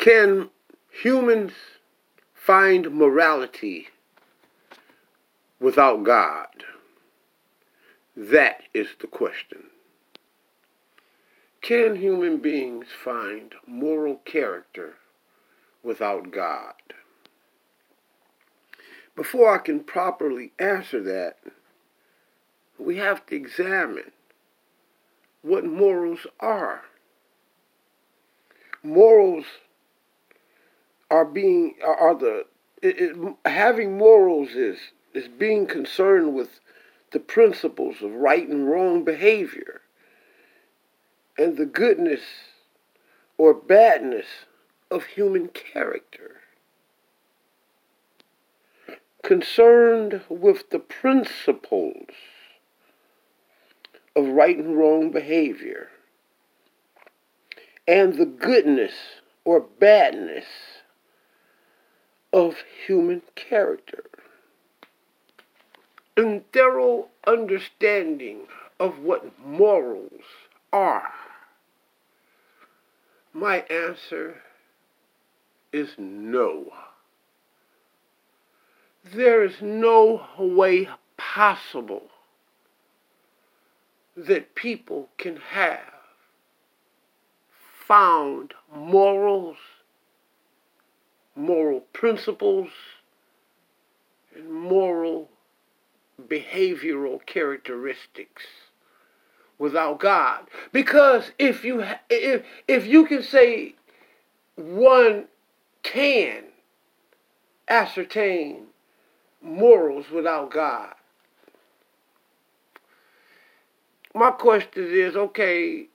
Can humans find morality without God? That is the question. Can human beings find moral character without God? Before I can properly answer that, we have to examine what morals are. Morals are being are the it, it, having morals is is being concerned with the principles of right and wrong behavior and the goodness or badness of human character. Concerned with the principles of right and wrong behavior and the goodness or badness of human character. A thorough understanding of what morals are. My answer is no. There is no way possible that people can have found morals, moral principles, and moral behavioral characteristics without God. Because if you if if you can say one can ascertain morals without God, my question is okay,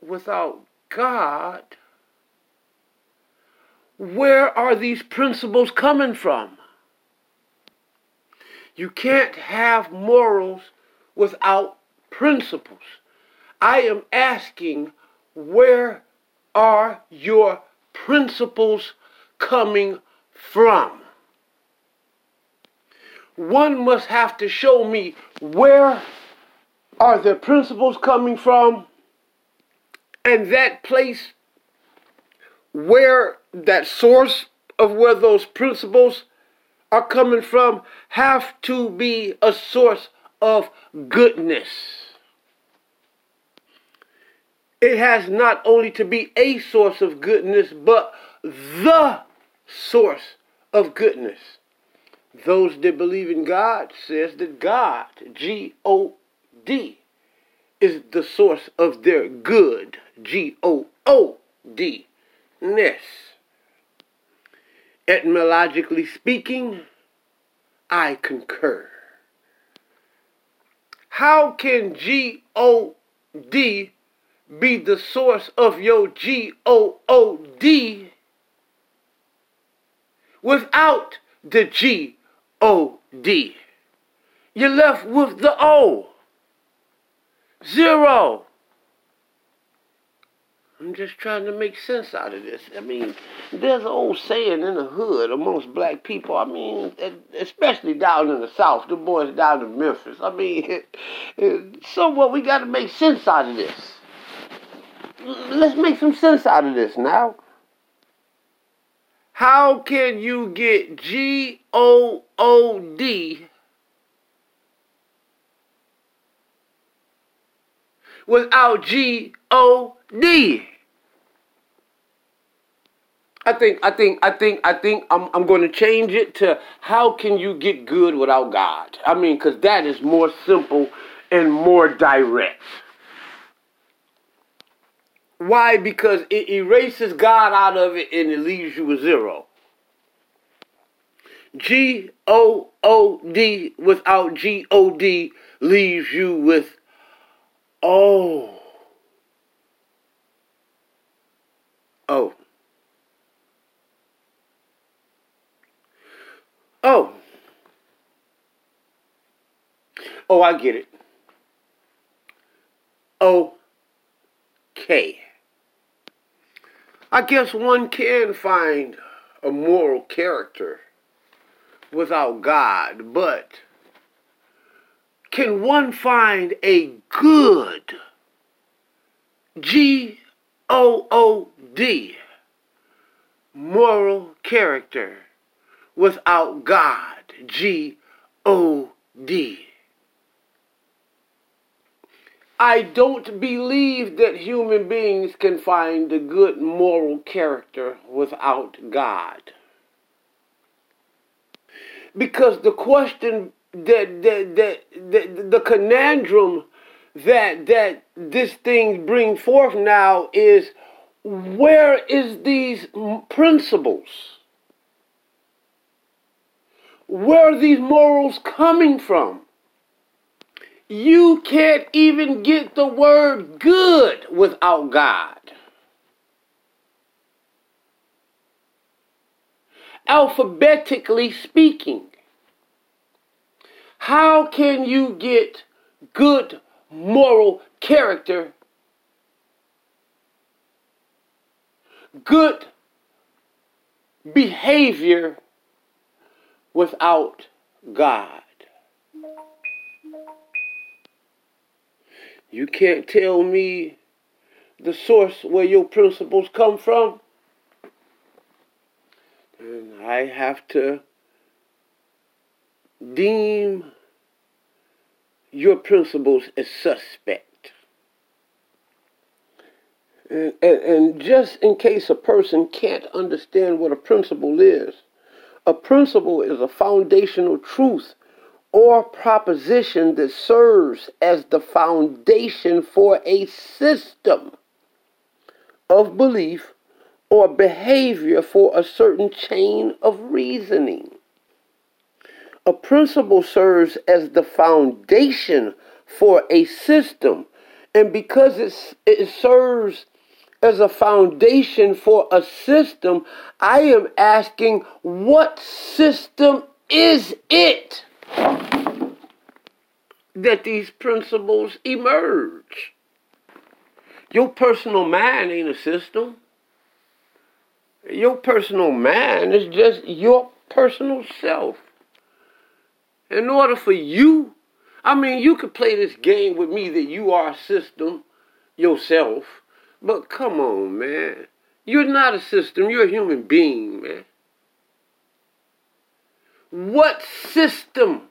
without God, where are these principles coming from? You can't have morals without principles. I am asking, where are your principles coming from? One must have to show me where are the principles coming from and that place where that source of where those principles are coming from have to be a source of goodness. It has not only to be a source of goodness, but the source of goodness. Those that believe in God says that God, G O D, is the source of their good, G O O D, ness. Etymologically speaking, I concur. How can G O D be the source of your G O O D without the G O D? You're left with the O. Zero. I'm just trying to make sense out of this. I mean, there's an old saying in the hood amongst black people. I mean, especially down in the South, the boys down in Memphis. I mean, eh, somewhat we got to make sense out of this. Let's make some sense out of this now. How can you get G O O D without G O D? I think I think I think I think I'm I'm going to change it to how can you get good without God? I mean, cuz that is more simple and more direct. Why? Because it erases God out of it and it leaves you with zero. G O O D without G O D leaves you with oh. Oh. Oh. Oh, I get it. Okay. I guess one can find a moral character without God, but can one find a good G O O D moral character without God. G O D. I don't believe that human beings can find a good moral character without God. Because the question that, that, that, that the conundrum that that this thing bring forth now is where is these principles? Where are these morals coming from? You can't even get the word good without God. Alphabetically speaking, how can you get good moral character, good behavior without God? You can't tell me the source where your principles come from. And I have to deem your principles as suspect. And, and, and, just in case a person can't understand what a principle is, a principle is a foundational truth or proposition that serves as the foundation for a system of belief or behavior for a certain chain of reasoning. A principle serves as the foundation for a system, and because it serves as a foundation for a system, I am asking, what system is it? that these principles emerge. Your personal mind ain't a system. Your personal mind is just your personal self. In order for you, I mean, you could play this game with me that you are a system yourself, but come on, man. You're not a system, you're a human being, man. What system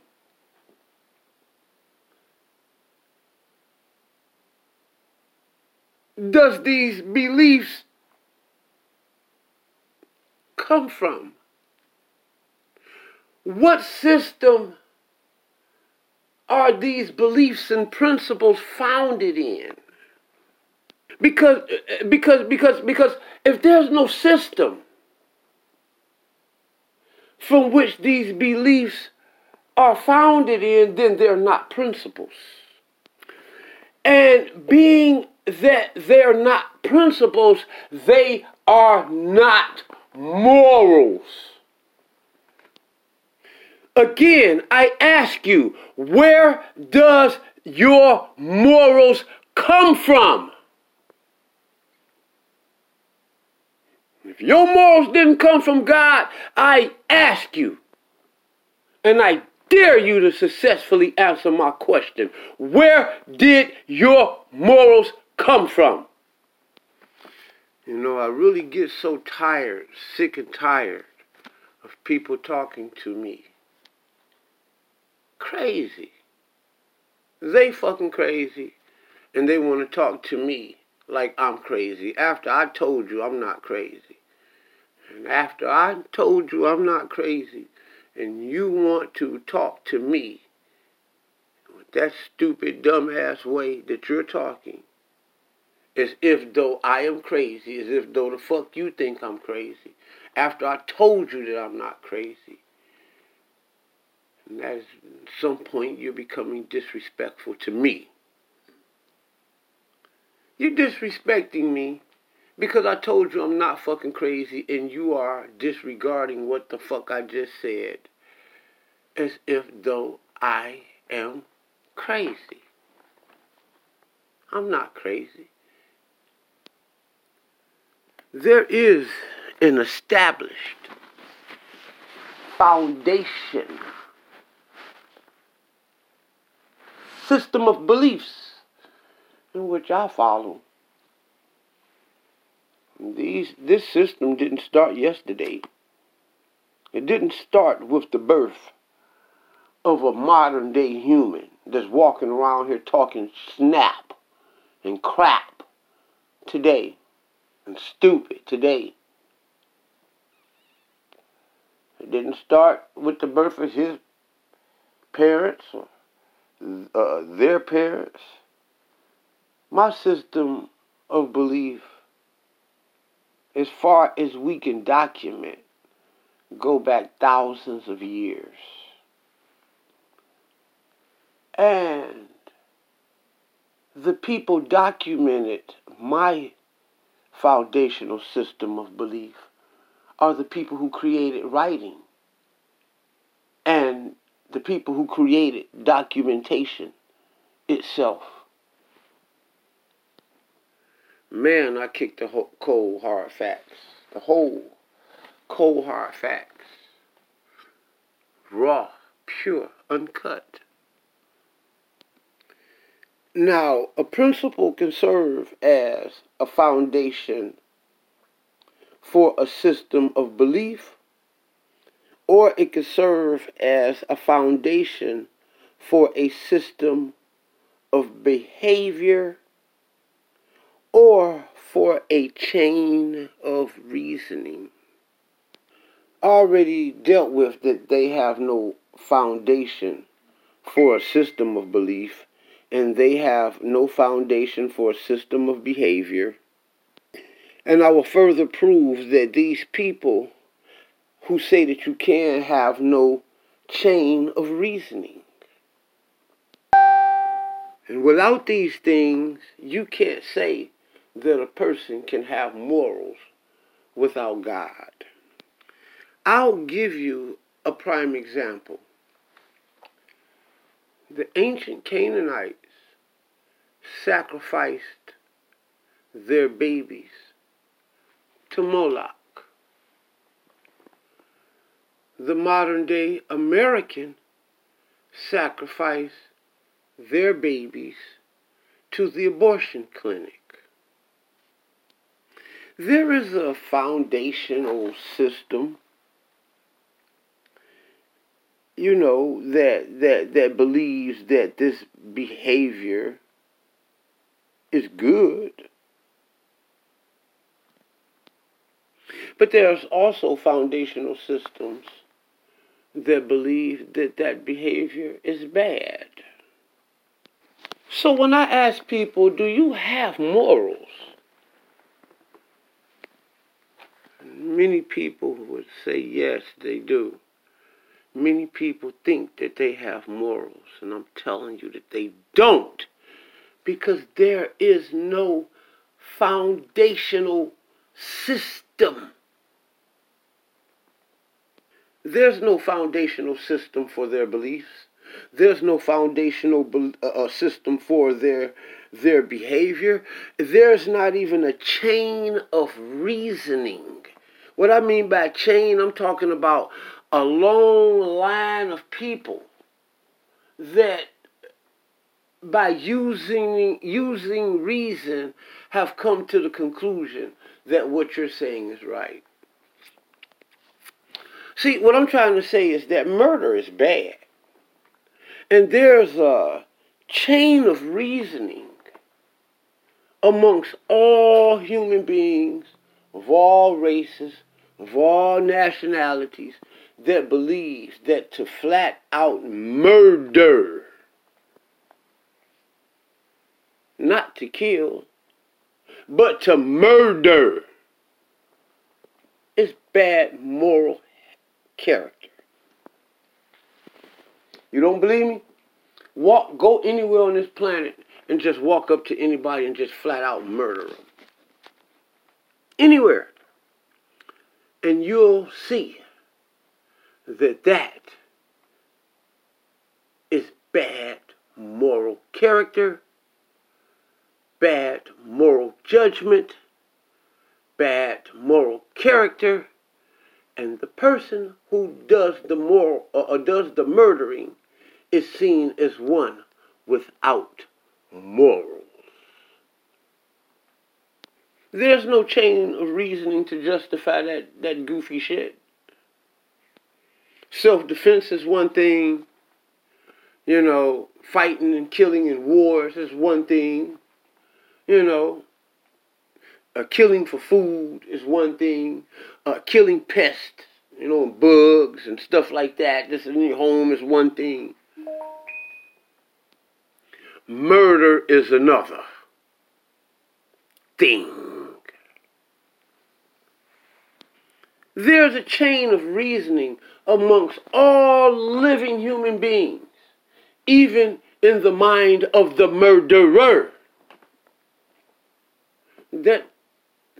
does these beliefs come from? What system are these beliefs and principles founded in? Because because because because if there's no system from which these beliefs are founded in, then they're not principles. And being that they're not principles, they are not morals. Again, I ask you, where does your morals come from? If your morals didn't come from God, I ask you, and I dare you to successfully answer my question. Where did your morals come from? You know, I really get so tired, sick and tired of people talking to me. Crazy. They fucking crazy. And they want to talk to me like I'm crazy after I told you I'm not crazy. And after I told you I'm not crazy, and you want to talk to me with that stupid, dumbass way that you're talking, as if though I am crazy, as if though the fuck you think I'm crazy, after I told you that I'm not crazy. And that is, at some point, you're becoming disrespectful to me. You're disrespecting me because I told you I'm not fucking crazy and you are disregarding what the fuck I just said as if though I am crazy. I'm not crazy. There is an established foundation, system of beliefs in which I follow. These this system didn't start yesterday. It didn't start with the birth of a modern day human that's walking around here talking snap and crap today and stupid today. It didn't start with the birth of his parents or uh, their parents. My system of belief, as far as we can document, go back thousands of years. And the people documented my foundational system of belief are the people who created writing and the people who created documentation itself. Man, I kicked the whole cold hard facts. The whole cold hard facts. Raw, pure, uncut. Now, a principle can serve as a foundation for a system of belief, or it can serve as a foundation for a system of behavior, or for a chain of reasoning. Already dealt with that they have no foundation for a system of belief and they have no foundation for a system of behavior. And I will further prove that these people who say that you can have no chain of reasoning. And without these things, you can't say that a person can have morals without God. I'll give you a prime example. The ancient Canaanites sacrificed their babies to Moloch. The modern day American sacrifice their babies to the abortion clinic. There is a foundational system you know that that that believes that this behavior is good. But there's also foundational systems that believe that that behavior is bad. So when I ask people, do you have morals? Many people would say yes, they do. Many people think that they have morals, and I'm telling you that they don't because there is no foundational system. There's no foundational system for their beliefs. There's no foundational uh, uh, system for their their behavior. There's not even a chain of reasoning. What I mean by chain, I'm talking about a long line of people that by using using reason have come to the conclusion that what you're saying is right. See, what I'm trying to say is that murder is bad. And there's a chain of reasoning amongst all human beings of all races, of all nationalities, that believes that to flat out murder not to kill, but to murder is bad moral character. You don't believe me? Walk, go anywhere on this planet and just walk up to anybody and just flat out murder them. Anywhere. And you'll see that that is bad moral character bad moral judgment, bad moral character, and the person who does the moral or, does the murdering is seen as one without morals. There's no chain of reasoning to justify that, that goofy shit. Self defense is one thing, you know, fighting and killing in wars is one thing, you know, uh, killing for food is one thing, uh, killing pests, you know, bugs and stuff like that, just in your home is one thing. Murder is another thing. There's a chain of reasoning amongst all living human beings, even in the mind of the murderer, that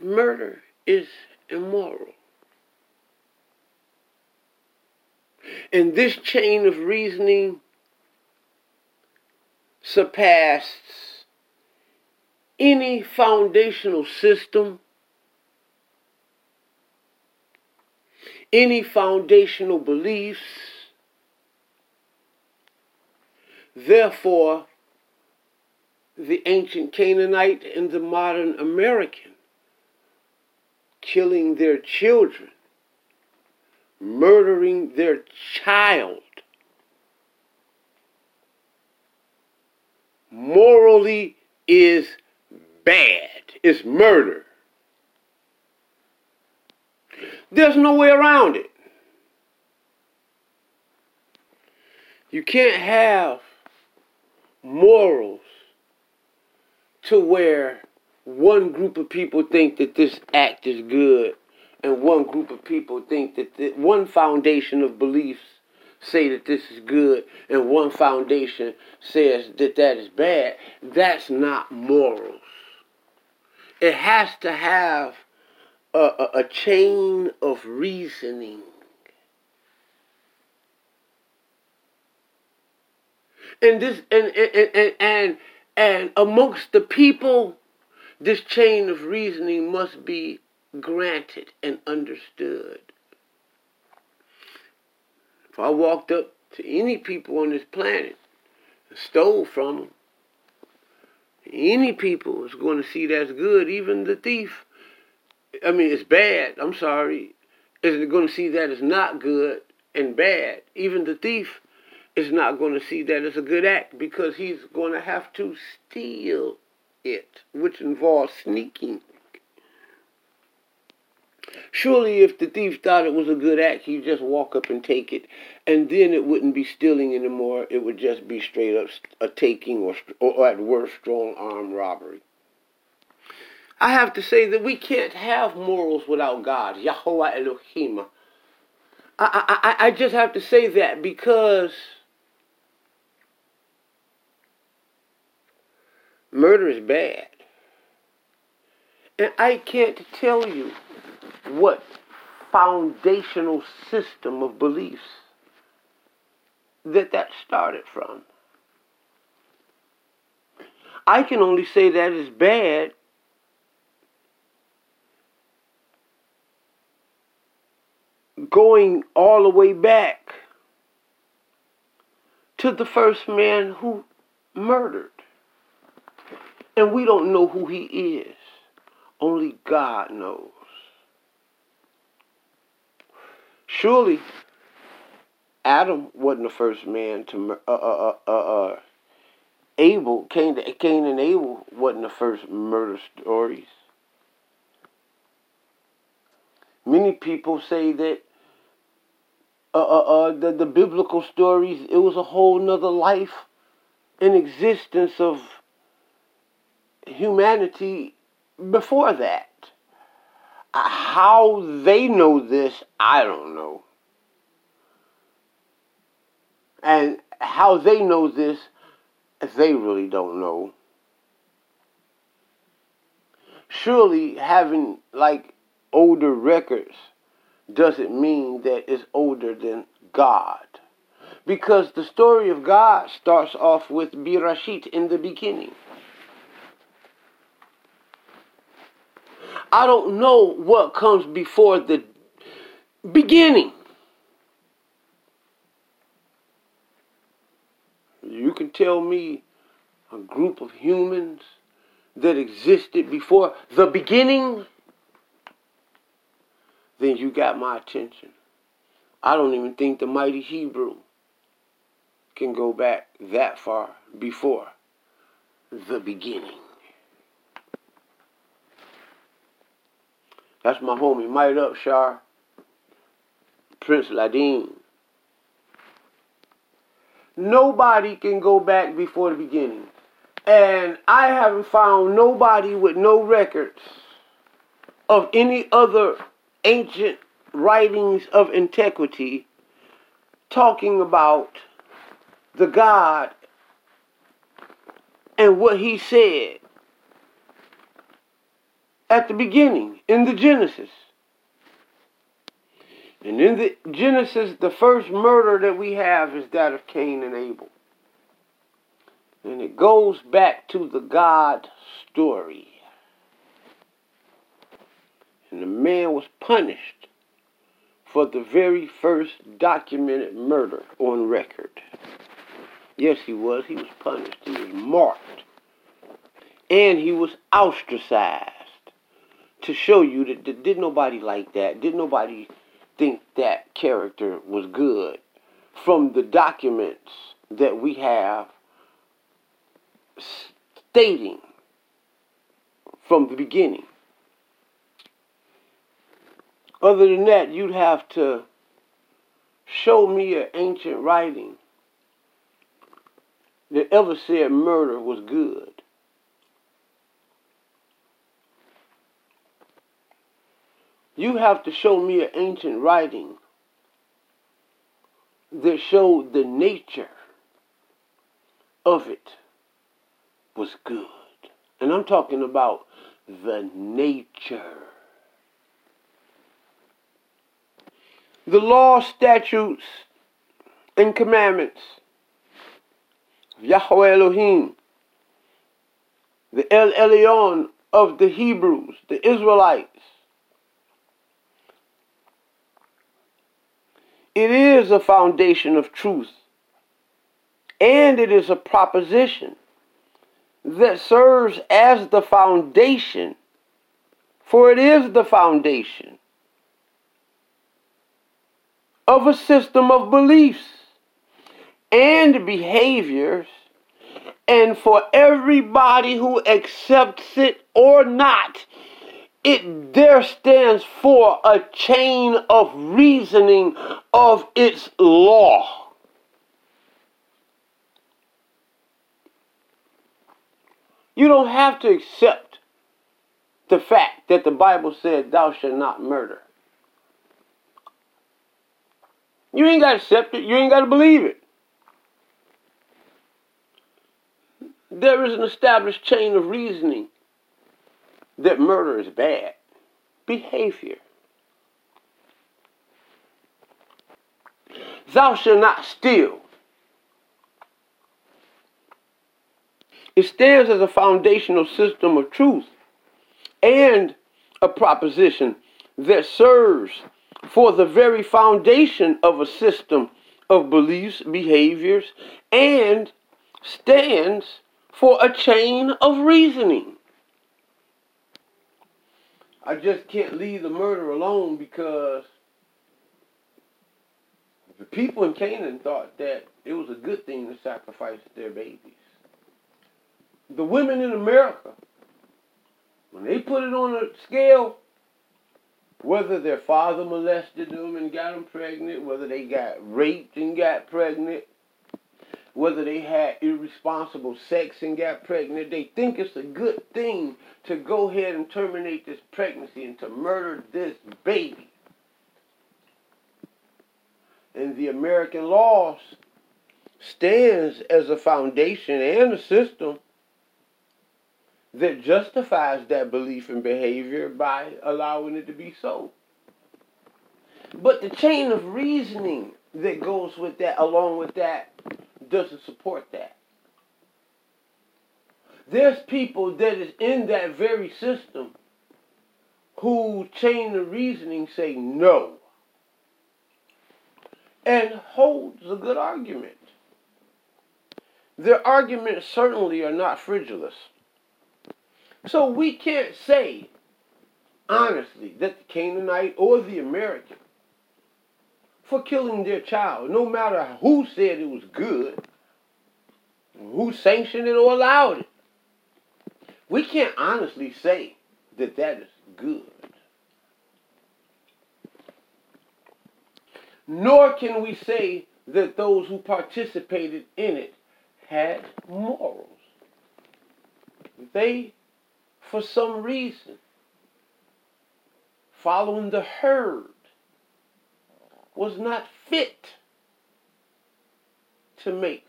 murder is immoral. And this chain of reasoning surpasses any foundational system, any foundational beliefs. Therefore, the ancient Canaanite and the modern American killing their children, murdering their child, morally is bad. It's murder. There's no way around it. You can't have morals to where one group of people think that this act is good, and one group of people think that one foundation of beliefs say that this is good, and one foundation says that that is bad. That's not morals. It has to have a, a, a chain of reasoning. And this and and, and and and amongst the people this chain of reasoning must be granted and understood. If I walked up to any people on this planet and stole from them, any people is going to see that's good, even the thief. I mean, it's bad. I'm sorry. Is going to see that as not good and bad. Even the thief is not going to see that as a good act because he's going to have to steal it, which involves sneaking. Surely, if the thief thought it was a good act, he'd just walk up and take it, and then it wouldn't be stealing anymore. It would just be straight up a taking or, or at worst, strong arm robbery. I have to say that we can't have morals without God, Yahweh Elohim. I, I, I just have to say that because Murder is bad. And I can't tell you what foundational system of beliefs that that started from. I can only say that is bad going all the way back to the first man who murdered. And we don't know who he is. Only God knows. Surely, Adam wasn't the first man to uh, uh, uh, uh, Abel, Cain, Cain and Abel wasn't the first murder stories. Many people say that uh, uh, uh, the, the biblical stories, it was a whole nother life in existence of humanity before that. How they know this, I don't know. And how they know this, they really don't know. Surely having like older records doesn't mean that it's older than God. Because the story of God starts off with Birashit in the beginning. I don't know what comes before the beginning. You can tell me a group of humans that existed before the beginning, then you got my attention. I don't even think the mighty Hebrew can go back that far before the beginning. That's my homie, Might Up Shar, Prince Ladine. Nobody can go back before the beginning. And I haven't found nobody with no records of any other ancient writings of antiquity talking about the God and what he said at the beginning in the Genesis. And in the Genesis, the first murder that we have is that of Cain and Abel. And it goes back to the God story. And the man was punished for the very first documented murder on record. Yes, he was. He was punished. He was marked. And he was ostracized to show you that, that did nobody like that. Did nobody think that character was good from the documents that we have stating from the beginning. Other than that, you'd have to show me an ancient writing that ever said murder was good. You have to show me an ancient writing that showed the nature of it was good. And I'm talking about the nature. The law, statutes, and commandments of Yahweh Elohim, the El Elyon of the Hebrews, the Israelites. It is a foundation of truth, and it is a proposition that serves as the foundation, for it is the foundation of a system of beliefs and behaviors, and for everybody who accepts it or not, it there stands for a chain of reasoning of its law. You don't have to accept the fact that the Bible said, Thou shalt not murder. You ain't got to accept it, you ain't got to believe it. There is an established chain of reasoning that murder is bad behavior. Thou shalt not steal. It stands as a foundational system of truth and a proposition that serves for the very foundation of a system of beliefs, behaviors, and stands for a chain of reasoning. I just can't leave the murder alone because the people in Canaan thought that it was a good thing to sacrifice their babies the women in America, when they put it on a scale, whether their father molested them and got them pregnant, whether they got raped and got pregnant, whether they had irresponsible sex and got pregnant, they think it's a good thing to go ahead and terminate this pregnancy and to murder this baby. And the American laws stands as a foundation and a system that justifies that belief and behavior by allowing it to be so. But the chain of reasoning that goes with that, along with that, doesn't support that. There's people that is in that very system who chain of reasoning say no and holds a good argument. Their arguments certainly are not frivolous. So we can't say honestly that the Canaanite or the American for killing their child, no matter who said it was good, who sanctioned it or allowed it. We can't honestly say that that is good. Nor can we say that those who participated in it had morals. They, for some reason, following the herd, was not fit to make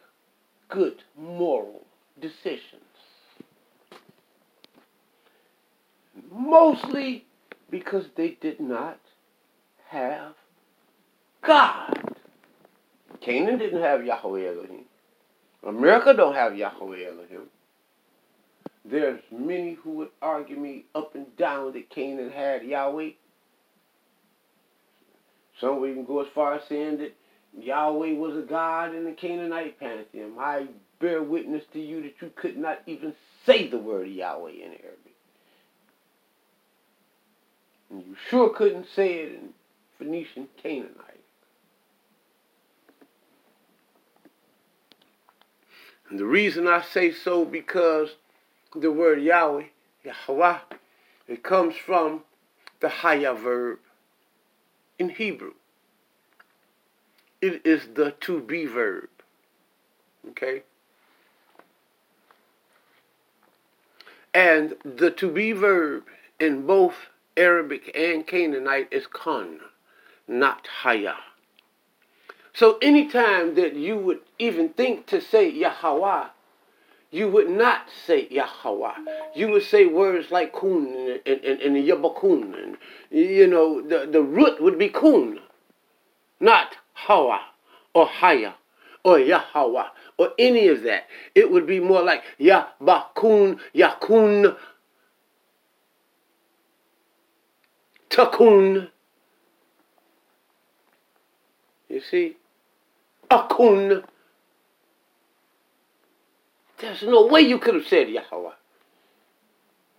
good moral decisions. Mostly because they did not have God. Canaan didn't have Yahweh Elohim. America don't have Yahweh Elohim. There's many who would argue me up and down that Canaan had Yahweh. Some would even go as far as saying that Yahweh was a god in the Canaanite pantheon. I bear witness to you that you could not even say the word Yahweh in Arabic. And you sure couldn't say it in Phoenician Canaanite. And the reason I say so because the word Yahweh, Yahweh, it comes from the Haya verb in Hebrew. It is the to be verb. Okay? And the to be verb in both Arabic and Canaanite is kon, not haya. So anytime that you would even think to say Yahweh, you would not say Yahweh. You would say words like kun and, and, and yabakun. And, you know, the, the root would be kun, not hawa or haya or Yahweh or any of that. It would be more like Yabakun, Yakun, Takun. You see? Akun. There's no way you could have said Yahweh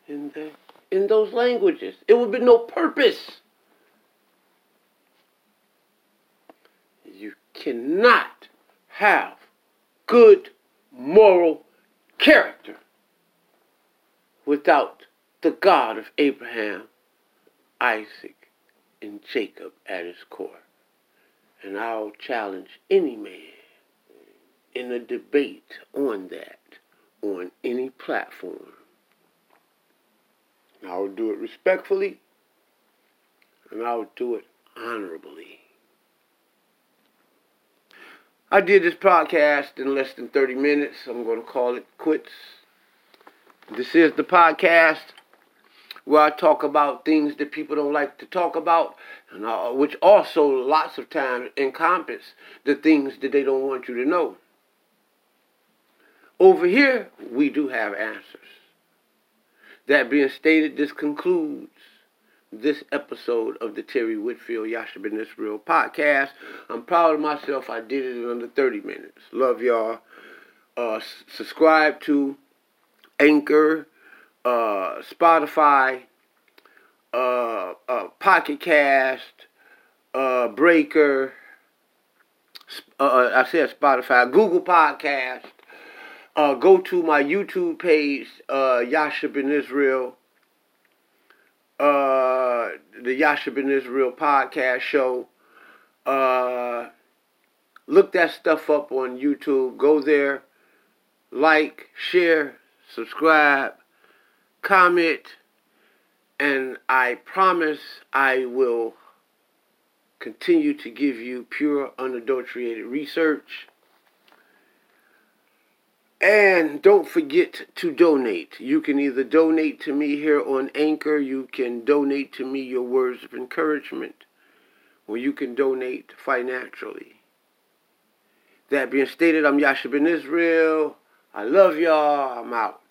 in, the, in those languages. It would be no purpose. You cannot have good moral character without the God of Abraham, Isaac, and Jacob at his core. And I'll challenge any man in a debate on that on any platform. I'll do it respectfully and I'll do it honorably. I did this podcast in less than 30 minutes. I'm going to call it quits. This is the podcast where I talk about things that people don't like to talk about, and uh, which also lots of times encompass the things that they don't want you to know. Over here, we do have answers. That being stated, this concludes this episode of the Terry Whitfield Yasha Ben Israel podcast. I'm proud of myself. I did it in under 30 minutes. Love y'all. Uh, subscribe to Anchor, uh, Spotify, uh, uh, Pocket Cast, uh, Breaker. Uh, uh, I said Spotify, Google Podcast. Uh, go to my YouTube page, uh, Yasha Ben Israel, uh, the Yasha Ben Israel podcast show. Uh, look that stuff up on YouTube. Go there, like, share, subscribe, comment, and I promise I will continue to give you pure, unadulterated research and don't forget to donate. You can either donate to me here on Anchor, you can donate to me your words of encouragement, or you can donate financially. That being stated, I'm Yasha Ben Israel. I love y'all. I'm out.